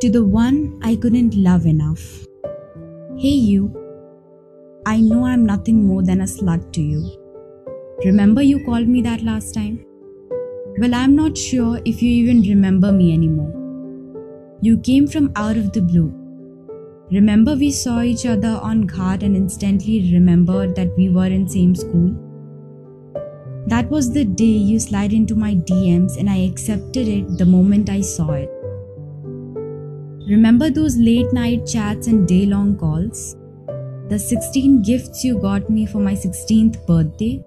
To the one I couldn't love enough. Hey, you. I know I'm nothing more than a slut to you. Remember you called me that last time? Well, I'm not sure if you even remember me anymore. You came from out of the blue. Remember we saw each other on Ghat and instantly remembered that we were in same school? That was the day you slid into my DMs and I accepted it the moment I saw it. Remember those late night chats and day long calls? The 16 gifts you got me for my 16th birthday?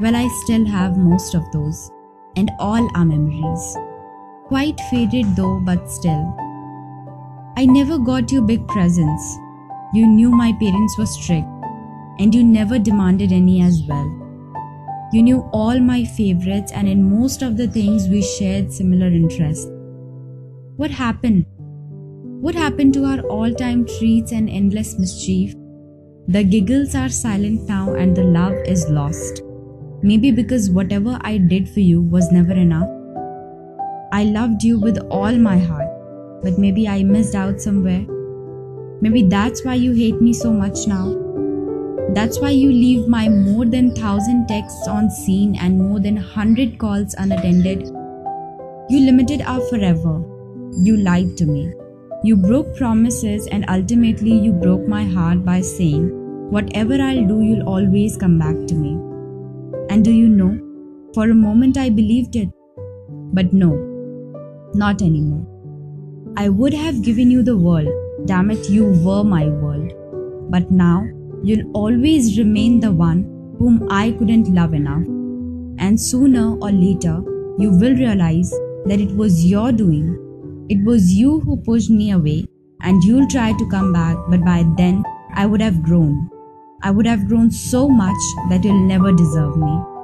Well, I still have most of those, and all are memories. Quite faded though, but still. I never got you big presents. You knew my parents were strict, and you never demanded any as well. You knew all my favorites, and in most of the things we shared similar interests. What happened? What happened to our all time treats and endless mischief? The giggles are silent now, and the love is lost. Maybe because whatever I did for you was never enough. I loved you with all my heart, but maybe I missed out somewhere. Maybe that's why you hate me so much now. That's why you leave my more than thousand texts on seen and more than hundred calls unattended. You limited our forever. You lied to me. You broke promises and ultimately you broke my heart by saying, Whatever I'll do, you'll always come back to me. And do you know, for a moment I believed it. But no, not anymore. I would have given you the world. Damn it, you were my world. But now, you'll always remain the one whom I couldn't love enough. And sooner or later, you will realize that it was your doing. It was you who pushed me away, and you'll try to come back, but by then, I would have grown. I would have grown so much that you'll never deserve me.